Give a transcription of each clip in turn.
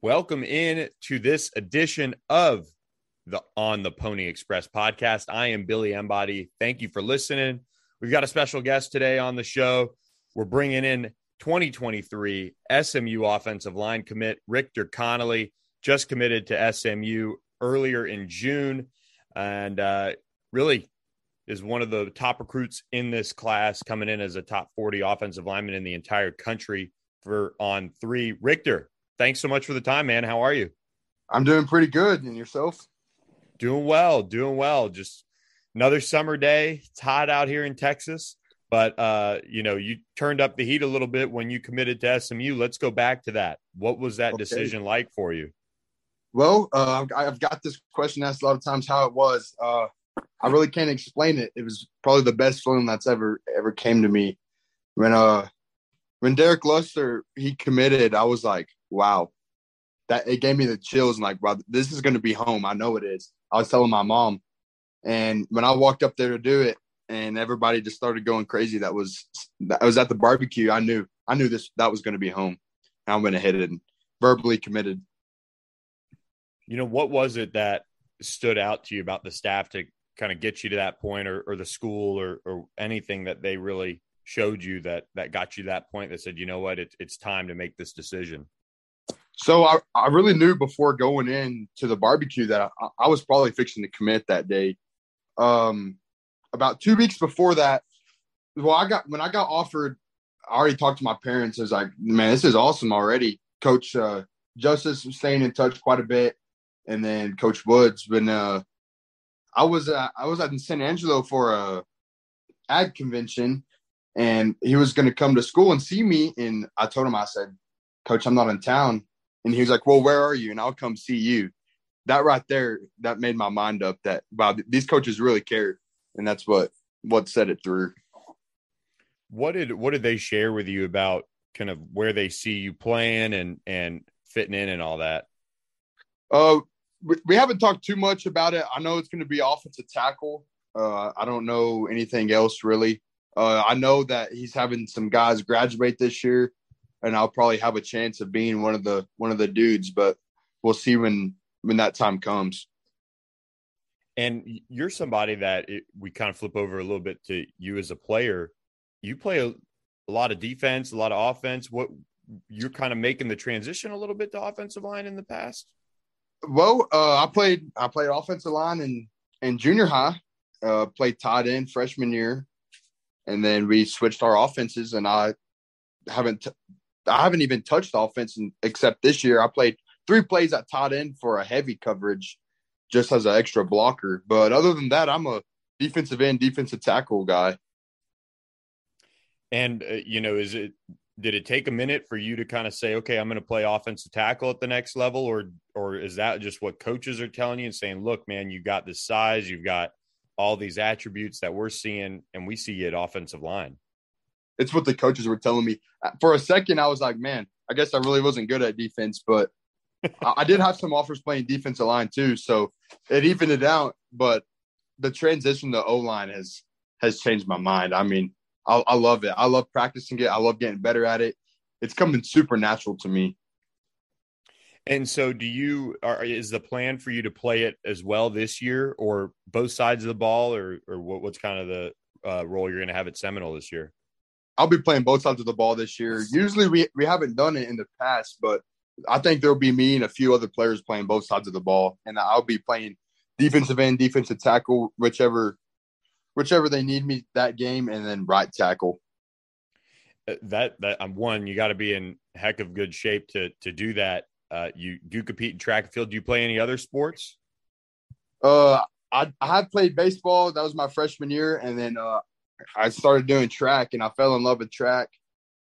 Welcome in to this edition of the On the Pony Express podcast. I am Billy Embody. Thank you for listening. We've got a special guest today on the show. We're bringing in 2023 SMU offensive line commit Rikter Connally, just committed to SMU earlier in June, and uh, really is one of the top recruits in this class, coming in as a top 40 offensive lineman in the entire country for on three. Rikter, thanks so much for the time, man. How are you? I'm doing pretty good. And yourself? Doing well, doing well. Just another summer day. It's hot out here in Texas, but uh, you know, you turned up the heat a little bit when you committed to SMU. Let's go back to that. What was that okay. decision like for you? Well, uh, I've got this question asked a lot of times how it was. Uh, I really can't explain it. It was probably the best feeling that's ever ever came to me when uh when Keldrick Luster he committed. I was like, wow, that it gave me the chills and like, wow, this is going to be home. I know it is. I was telling my mom, and when I walked up there to do it, and everybody just started going crazy. That was I was at the barbecue. I knew I knew this that was going to be home. I went ahead and verbally committed. You know what was it that stood out to you about the staff to kind of get you to that point, or, or the school, or, or anything that they really showed you that that got you to that point that said, you know what, it, it's time to make this decision. So I, I really knew before going in to the barbecue that I, I was probably fixing to commit that day. Um, about two weeks before that, well, I got when I got offered, I already talked to my parents. I was like, man, this is awesome already. Coach uh, Justice was staying in touch quite a bit, and then Coach Woods. When uh, I was uh, I was at San Angelo for a ag convention, and he was going to come to school and see me. And I told him, I said, Coach, I'm not in town. And he was like, Well, where are you? And I'll come see you. That right there, that made my mind up that wow, these coaches really care. And that's what what set it through. What did what did they share with you about kind of where they see you playing and and fitting in and all that? Uh we, we haven't talked too much about it. I know it's going to be offensive tackle. Uh, I don't know anything else really. Uh, I know that he's having some guys graduate this year, and I'll probably have a chance of being one of the one of the dudes. But we'll see when when that time comes. And you're somebody that it, we kind of flip over a little bit to you as a player. You play a, a lot of defense, a lot of offense. What you're kind of making the transition a little bit to offensive line in the past. Well, uh, I played I played offensive line in in junior high. Uh, played tight end freshman year, and then we switched our offenses. And I haven't t- I haven't even touched offense in, except this year. I played three plays at tight end for a heavy coverage, just as an extra blocker. But other than that, I'm a defensive end, defensive tackle guy. And uh, you know, is it did it take a minute for you to kind of say, okay, I'm going to play offensive tackle at the next level, or or is that just what coaches are telling you and saying, look, man, you got this size, you've got all these attributes that we're seeing, and we see it offensive line. It's what the coaches were telling me. Uh, for a second, I was like, man, I guess I really wasn't good at defense, but I did have some offers playing defensive line too, so it evened it out. But the transition to O line has has changed my mind. I mean, I, I love it. I love practicing it. I love getting better at it. It's coming super natural to me. And so, do you? Are, is the plan for you to play it as well this year, or both sides of the ball, or or what, what's kind of the uh, role you're going to have at Seminole this year? I'll be playing both sides of the ball this year. Usually, we we haven't done it in the past, but I think there'll be me and a few other players playing both sides of the ball, and I'll be playing defensive end, defensive tackle, whichever whichever they need me that game, and then right tackle. Uh, that that I'm one. You got to be in heck of good shape to to do that. Uh, you do compete in track and field. Do you play any other sports? Uh, I, I have played baseball. That was my freshman year, and then uh, I started doing track, and I fell in love with track.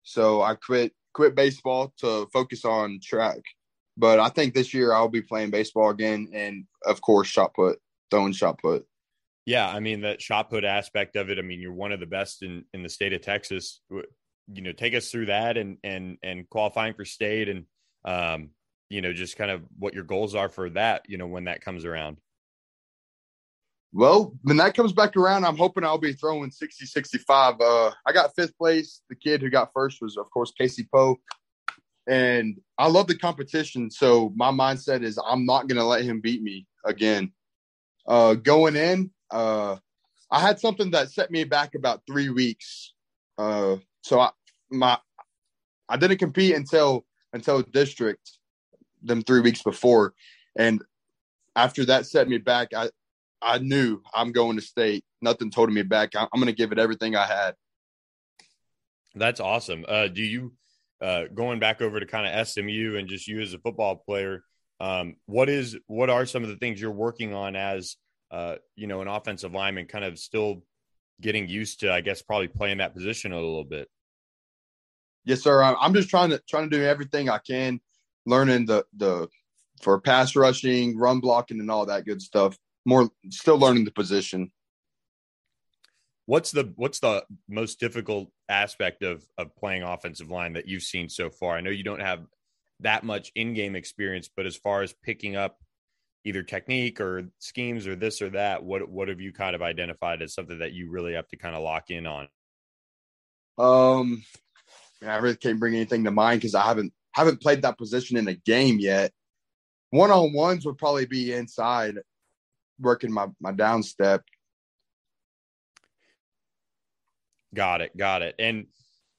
So I quit quit baseball to focus on track. But I think this year I'll be playing baseball again, and of course, shot put, throwing shot put. Yeah, I mean that shot put aspect of it. I mean, you're one of the best in in the state of Texas. You know, take us through that and and and qualifying for state and um, you know, just kind of what your goals are for that, you know, when that comes around. Well, when that comes back around, I'm hoping I'll be throwing 60 65. Uh, I got fifth place. The kid who got first was, of course, Casey Poe. and I love the competition. So my mindset is I'm not going to let him beat me again. Uh, going in, uh, I had something that set me back about three weeks. Uh, so I my I didn't compete until until district them three weeks before, and after that set me back. I I knew I'm going to state. Nothing told me back. I'm going to give it everything I had. That's awesome. Uh, do you uh, going back over to kind of SMU and just you as a football player? Um, what is what are some of the things you're working on as uh, you know an offensive lineman, kind of still getting used to, I guess, probably playing that position a little bit. Yes, sir. I'm just trying to trying to do everything I can, learning the the for pass rushing, run blocking, and all that good stuff. More still learning the position what's the what's the most difficult aspect of of playing offensive line that you've seen so far? I know you don't have that much in-game experience, but as far as picking up either technique or schemes or this or that, what what have you kind of identified as something that you really have to kind of lock in on? Um, I really can't bring anything to mind because I haven't haven't played that position in a game yet. One on ones would probably be inside, working my my down step. Got it. Got it. And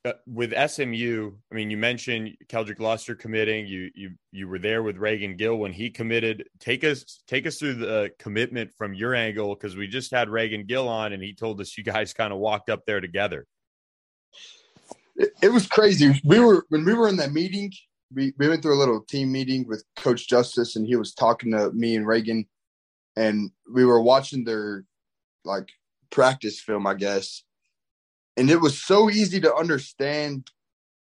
uh, with SMU, I mean, you mentioned Keldrick Luster committing. You you you were there with Reagan Gill when he committed. Take us take us through the commitment from your angle because we just had Reagan Gill on and he told us you guys kind of walked up there together. It, it, was crazy. We were when we were in that meeting. We we went through a little team meeting with Coach Justice and he was talking to me and Reagan, and we were watching their like practice film, I guess and it was so easy to understand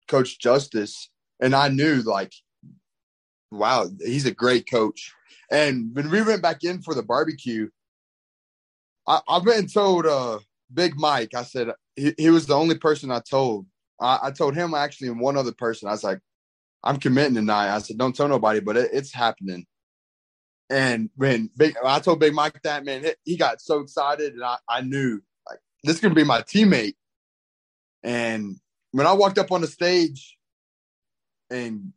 Coach Justice. And I knew, like, wow, he's a great coach. And when we went back in for the barbecue, I, I've been told uh, Big Mike, I said, he, he was the only person I told. I, I told him actually and one other person. I was like, I'm committing tonight. I said, don't tell nobody, but it, it's happening. And when Big, I told Big Mike that, man, he got so excited, and I, I knew like this is gonna be my teammate. And when I walked up on the stage and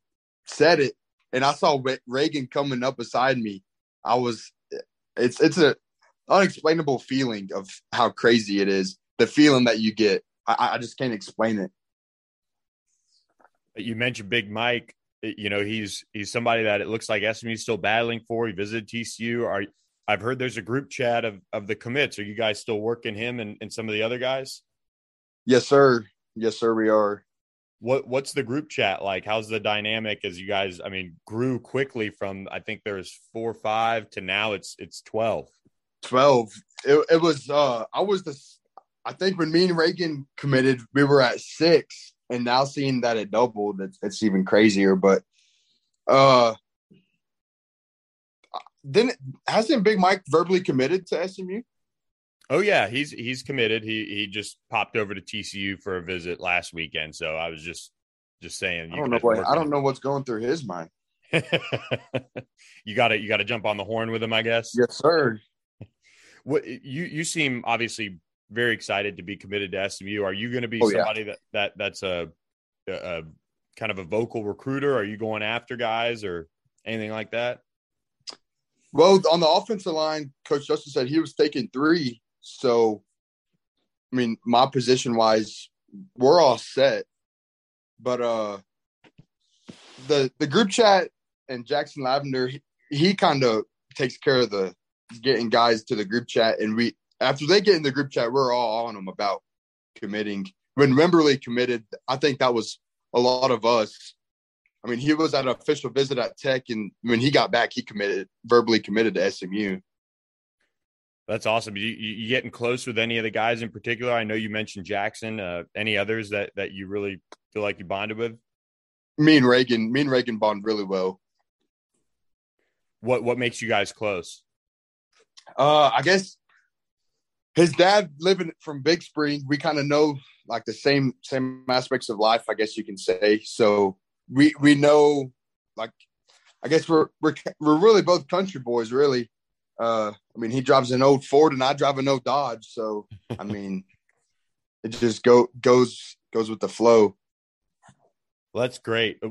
said it, and I saw Reagan coming up beside me, I was it's it's a unexplainable feeling of how crazy it is. The feeling that you get, I, I just can't explain it. You mentioned Big Mike. You know he's he's somebody that it looks like SMU is still battling for. He visited TCU. Are I've heard there's a group chat of of the commits. Are you guys still working him and, and some of the other guys? Yes, sir. Yes, sir. We are. What What's the group chat like? How's the dynamic as you guys? I mean, grew quickly from I think there's four or five to now it's it's twelve. Twelve. It, it was. uh I was the. I think when me and Reagan committed, we were at six, and now seeing that it doubled, it's, it's even crazier. But uh, then hasn't Big Mike verbally committed to SMU? Oh yeah, he's he's committed. He he just popped over to TCU for a visit last weekend. So I was just just saying. I don't know what I don't know what's going through his mind. you got to you got to jump on the horn with him, I guess. Yes, sir. What you you seem obviously very excited to be committed to SMU. Are you going to be oh, somebody yeah. that that that's a, a kind of a vocal recruiter? Are you going after guys or anything like that? Well, on the offensive line, Coach Justin said he was taking three so, I mean, my position wise, we're all set. But uh the the group chat and Jackson Lavender, he, he kind of takes care of the getting guys to the group chat, and we after they get in the group chat, we're all on them about committing. When Wimberly committed, I think that was a lot of us. I mean, he was at an official visit at Tech, and when he got back, he committed verbally committed to SMU. That's awesome. You, you getting close with any of the guys in particular? I know you mentioned Jackson. Uh, any others that that you really feel like you bonded with? Me and Reagan. Me and Reagan bond really well. What what makes you guys close? Uh, I guess his dad living from Big Spring. We kind of know like the same same aspects of life. I guess you can say. So we we know like I guess we're we're we're really both country boys, really. Uh, I mean, he drives an old Ford and I drive an old Dodge. So, I mean, it just go goes goes with the flow. Well, that's great. Uh,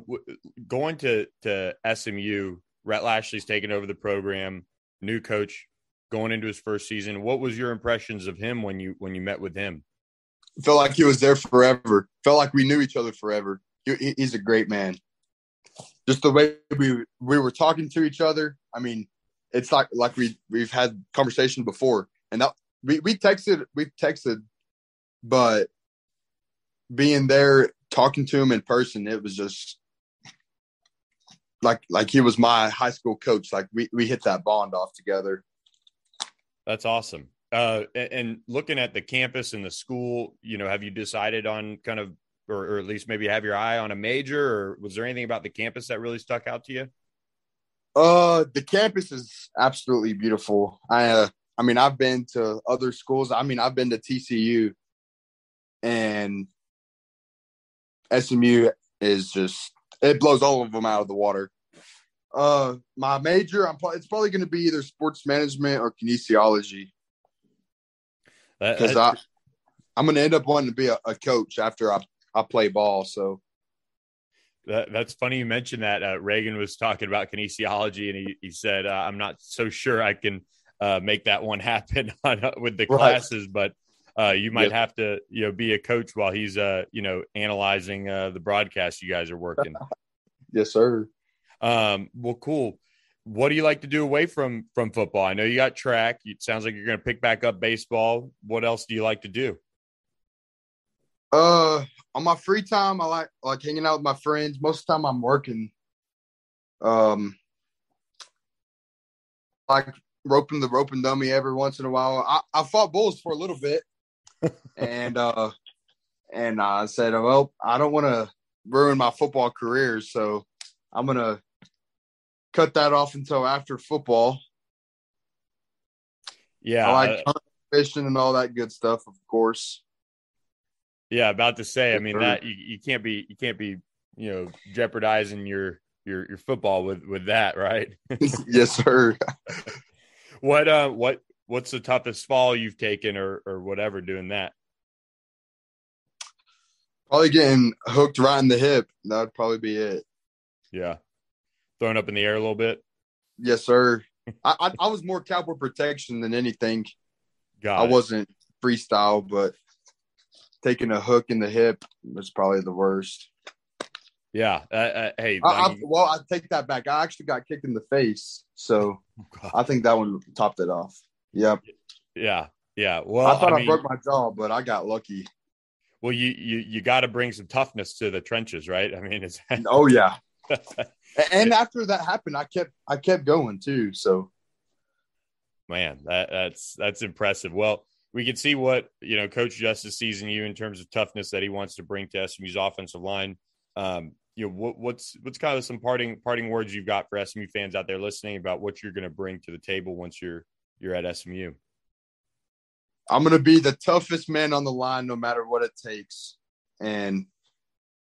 going to to SMU, Rhett Lashlee's taken over the program, new coach going into his first season. What was your impressions of him when you when you met with him? Felt like he was there forever. Felt like we knew each other forever. He, he's a great man. Just the way we we were talking to each other. I mean, it's like like we we've had conversation before, and that we we texted we texted, but being there talking to him in person, it was just like like he was my high school coach. Like we we hit that bond off together. That's awesome. Uh, and looking at the campus and the school, you know, have you decided on kind of, or, or, at least maybe have your eye on a major, or was there anything about the campus that really stuck out to you? Uh, the campus is absolutely beautiful. I, uh, I mean, I've been to other schools. I mean, I've been to TCU, and SMU is just it blows all of them out of the water. Uh, my major, I'm it's probably going to be either sports management or kinesiology because I I'm going to end up wanting to be a, a, coach after I I play ball. So that, that's funny you mentioned that. Uh, Reagan was talking about kinesiology, and he he said uh, I'm not so sure I can uh, make that one happen on, uh, with the right. classes, but. Uh, you might yep. have to, you know, be a coach while he's, uh, you know, analyzing uh, the broadcast you guys are working. yes, sir. Um, well, cool. What do you like to do away from from football? I know you got track. It sounds like you're going to pick back up baseball. What else do you like to do? Uh, on my free time, I like like hanging out with my friends. Most of the time, I'm working. Um, like roping the roping dummy every once in a while. I, I fought bulls for a little bit, and uh, and I said, well, I don't want to ruin my football career, so I'm gonna cut that off until after football. Yeah, I like uh, fishing and all that good stuff, of course. Yeah, about to say. I mean that you, you can't be you can't be you know jeopardizing your your your football with with that, right? yes, sir. what uh what what's the toughest fall you've taken or or whatever doing that? Probably getting hooked right in the hip. That'd probably be it. Yeah thrown up in the air a little bit? Yes, sir. I, I, I was more cowboy protection than anything. Got I it. wasn't freestyle, but taking a hook in the hip was probably the worst. Yeah. Uh, uh, hey, I, well, I take that back. I actually got kicked in the face, so oh, I think that one topped it off. Yep. Yeah. Yeah. Well, I thought I, mean, broke my jaw, but I got lucky. Well, you you you got to bring some toughness to the trenches, right? I mean, it's oh yeah, and after that happened, I kept I kept going too. So, man, that, that's that's impressive. Well, we can see what you know Coach Justice sees in you in terms of toughness that he wants to bring to SMU's offensive line. Um, you know, what, what's what's kind of some parting parting words you've got for SMU fans out there listening about what you're going to bring to the table once you're you're at SMU. I'm going to be the toughest man on the line, no matter what it takes, and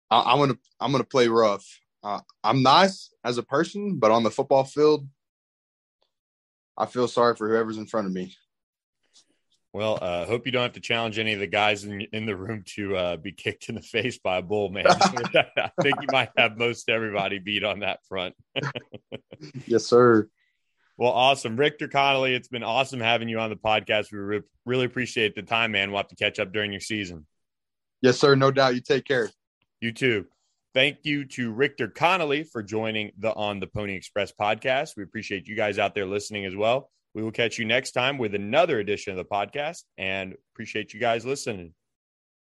I, going to I'm going to play rough. Uh, I'm nice as a person, but on the football field, I feel sorry for whoever's in front of me. Well, I uh, hope you don't have to challenge any of the guys in, in the room to uh, be kicked in the face by a bull, man. I think you might have most everybody beat on that front. yes, sir. Well, awesome. Rikter Connally, it's been awesome having you on the podcast. We re- really appreciate the time, man. We'll have to catch up during your season. Yes, sir. No doubt. You take care. You too. Thank you to Rikter Connally for joining the On the Pony Express podcast. We appreciate you guys out there listening as well. We will catch you next time with another edition of the podcast and appreciate you guys listening.